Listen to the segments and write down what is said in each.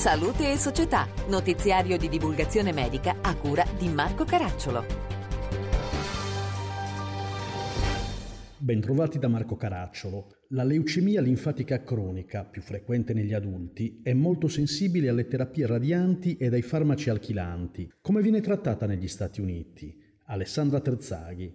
Salute e Società, notiziario di divulgazione medica a cura di Marco Caracciolo. Bentrovati da Marco Caracciolo. La leucemia linfatica cronica, più frequente negli adulti, è molto sensibile alle terapie radianti ed ai farmaci alchilanti. Come viene trattata negli Stati Uniti? Alessandra Terzaghi,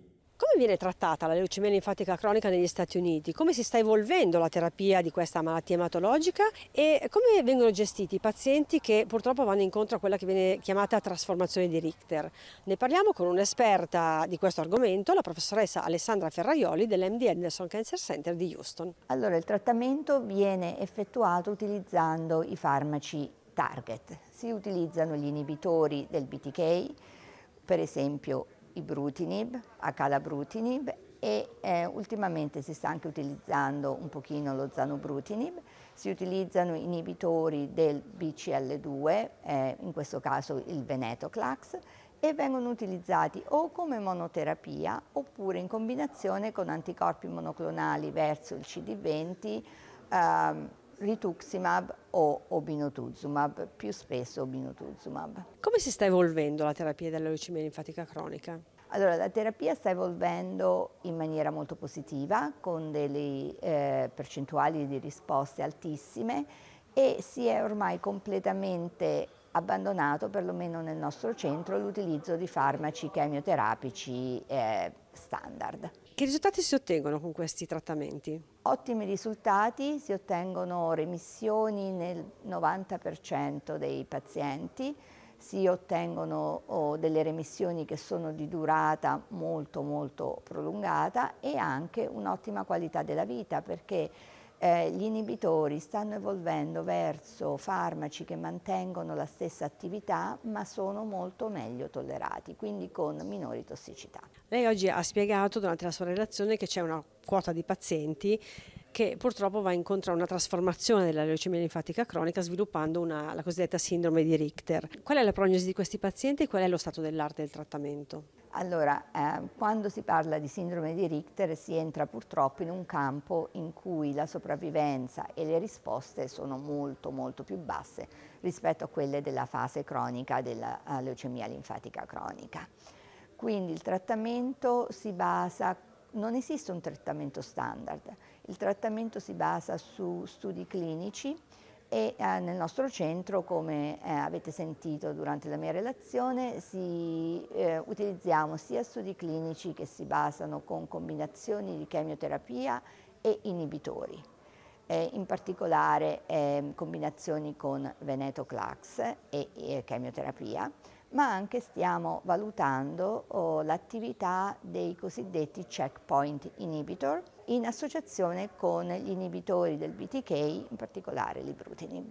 viene trattata la leucemia linfatica cronica negli Stati Uniti? Come si sta evolvendo la terapia di questa malattia ematologica e come vengono gestiti i pazienti che purtroppo vanno incontro a quella che viene chiamata trasformazione di Richter? Ne parliamo con un'esperta di questo argomento, la professoressa Alessandra Ferraioli dell'MD Anderson Cancer Center di Houston. Allora, il trattamento viene effettuato utilizzando i farmaci target. Si utilizzano gli inibitori del BTK, per esempio ibrutinib, acalabrutinib e eh, ultimamente si sta anche utilizzando un pochino lo zanubrutinib, si utilizzano inibitori del BCL2, eh, in questo caso il venetoclax, e vengono utilizzati o come monoterapia oppure in combinazione con anticorpi monoclonali verso il CD20, ehm, rituximab o obinutuzumab, più spesso obinutuzumab. Come si sta evolvendo la terapia della leucemia linfatica cronica? Allora, la terapia sta evolvendo in maniera molto positiva, con delle eh, percentuali di risposte altissime e si è ormai completamente abbandonato, perlomeno nel nostro centro, l'utilizzo di farmaci chemioterapici eh, standard. Che risultati si ottengono con questi trattamenti? Ottimi risultati, si ottengono remissioni nel 90% dei pazienti, si ottengono oh, delle remissioni che sono di durata molto molto prolungata e anche un'ottima qualità della vita perché eh, gli inibitori stanno evolvendo verso farmaci che mantengono la stessa attività ma sono molto meglio tollerati, quindi con minori tossicità. Lei oggi ha spiegato durante la sua relazione che c'è una quota di pazienti che purtroppo va incontro a una trasformazione della leucemia linfatica cronica sviluppando una, la cosiddetta sindrome di Richter. Qual è la prognosi di questi pazienti e qual è lo stato dell'arte del trattamento? Allora, eh, quando si parla di sindrome di Richter si entra purtroppo in un campo in cui la sopravvivenza e le risposte sono molto molto più basse rispetto a quelle della fase cronica della uh, leucemia linfatica cronica. Quindi il trattamento si basa, non esiste un trattamento standard, il trattamento si basa su studi clinici e eh, nel nostro centro, come eh, avete sentito durante la mia relazione, si, eh, utilizziamo sia studi clinici che si basano con combinazioni di chemioterapia e inibitori. in particolare ehm, combinazioni con venetoclax e, e chemioterapia, ma anche stiamo valutando oh, l'attività dei cosiddetti checkpoint inhibitor in associazione con gli inibitori del BTK, in particolare l'ibrutinib.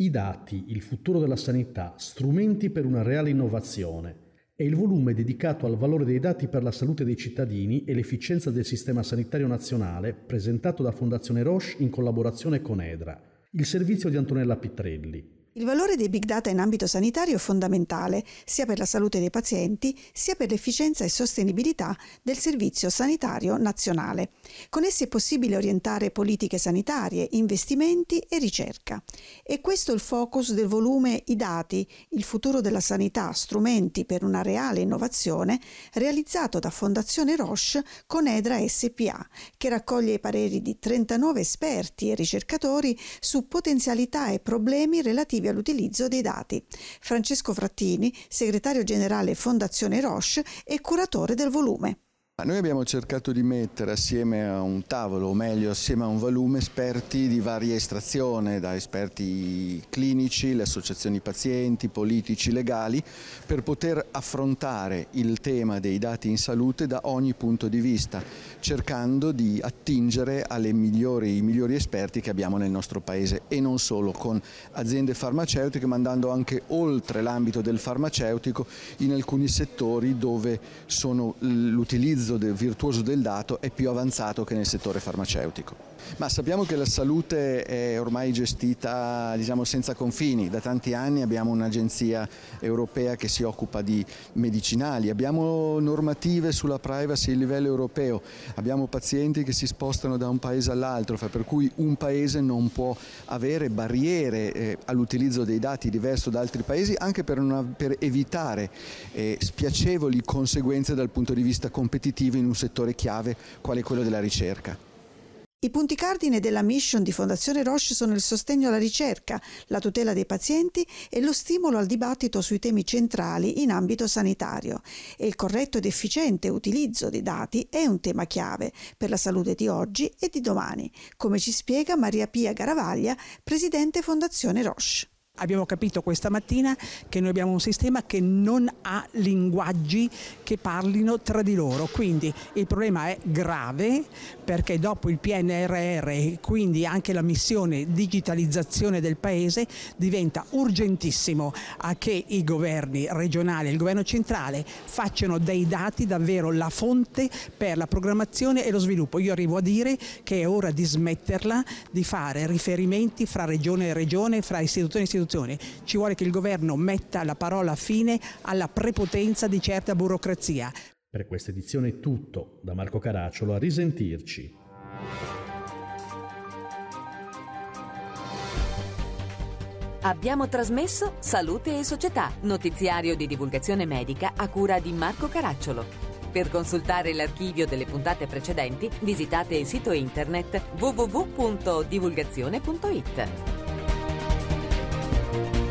I dati, il futuro della sanità, strumenti per una reale innovazione è il volume dedicato al valore dei dati per la salute dei cittadini e l'efficienza del sistema sanitario nazionale presentato da Fondazione Roche in collaborazione con EDRA, il servizio di Antonella Pitrelli. Il valore dei big data in ambito sanitario è fondamentale sia per la salute dei pazienti sia per l'efficienza e sostenibilità del servizio sanitario nazionale. Con essi è possibile orientare politiche sanitarie, investimenti e ricerca. E questo è il focus del volume I dati, il futuro della sanità, strumenti per una reale innovazione, realizzato da Fondazione Roche con Edra SPA, che raccoglie i pareri di 39 esperti e ricercatori su potenzialità e problemi relativi all'utilizzo dei dati. Francesco Frattini, segretario generale Fondazione Roche e curatore del volume. Noi abbiamo cercato di mettere assieme a un tavolo, o meglio assieme a un volume, esperti di varia estrazione, da esperti clinici, le associazioni pazienti, politici, legali, per poter affrontare il tema dei dati in salute da ogni punto di vista, cercando di attingere ai migliori, migliori esperti che abbiamo nel nostro Paese e non solo, con aziende farmaceutiche, ma andando anche oltre l'ambito del farmaceutico in alcuni settori dove l'utilizzo l'utilizzo del virtuoso del dato è più avanzato che nel settore farmaceutico. Ma sappiamo che la salute è ormai gestita diciamo, senza confini, da tanti anni abbiamo un'agenzia europea che si occupa di medicinali, abbiamo normative sulla privacy a livello europeo, abbiamo pazienti che si spostano da un paese all'altro, per cui un paese non può avere barriere eh, all'utilizzo dei dati diverso da altri paesi anche per, una, per evitare eh, spiacevoli conseguenze dal punto di vista competitivo in un settore chiave quale quello della ricerca. I punti cardine della mission di Fondazione Roche sono il sostegno alla ricerca, la tutela dei pazienti e lo stimolo al dibattito sui temi centrali in ambito sanitario. E il corretto ed efficiente utilizzo dei dati è un tema chiave per la salute di oggi e di domani, come ci spiega Maria Pia Garavaglia, presidente Fondazione Roche. Abbiamo capito questa mattina che noi abbiamo un sistema che non ha linguaggi che parlino tra di loro, quindi il problema è grave perché dopo il PNRR e quindi anche la missione digitalizzazione del Paese diventa urgentissimo a che i governi regionali e il governo centrale facciano dei dati davvero la fonte per la programmazione e lo sviluppo. Io arrivo a dire che è ora di smetterla di fare riferimenti fra regione e regione, fra istituzioni e istituzioni istituzioni. Ci vuole che il governo metta la parola fine alla prepotenza di certa burocrazia. Per questa edizione è tutto. Da Marco Caracciolo a risentirci. Abbiamo trasmesso Salute e Società, notiziario di divulgazione medica a cura di Marco Caracciolo. Per consultare l'archivio delle puntate precedenti visitate il sito internet www.divulgazione.it. Bye.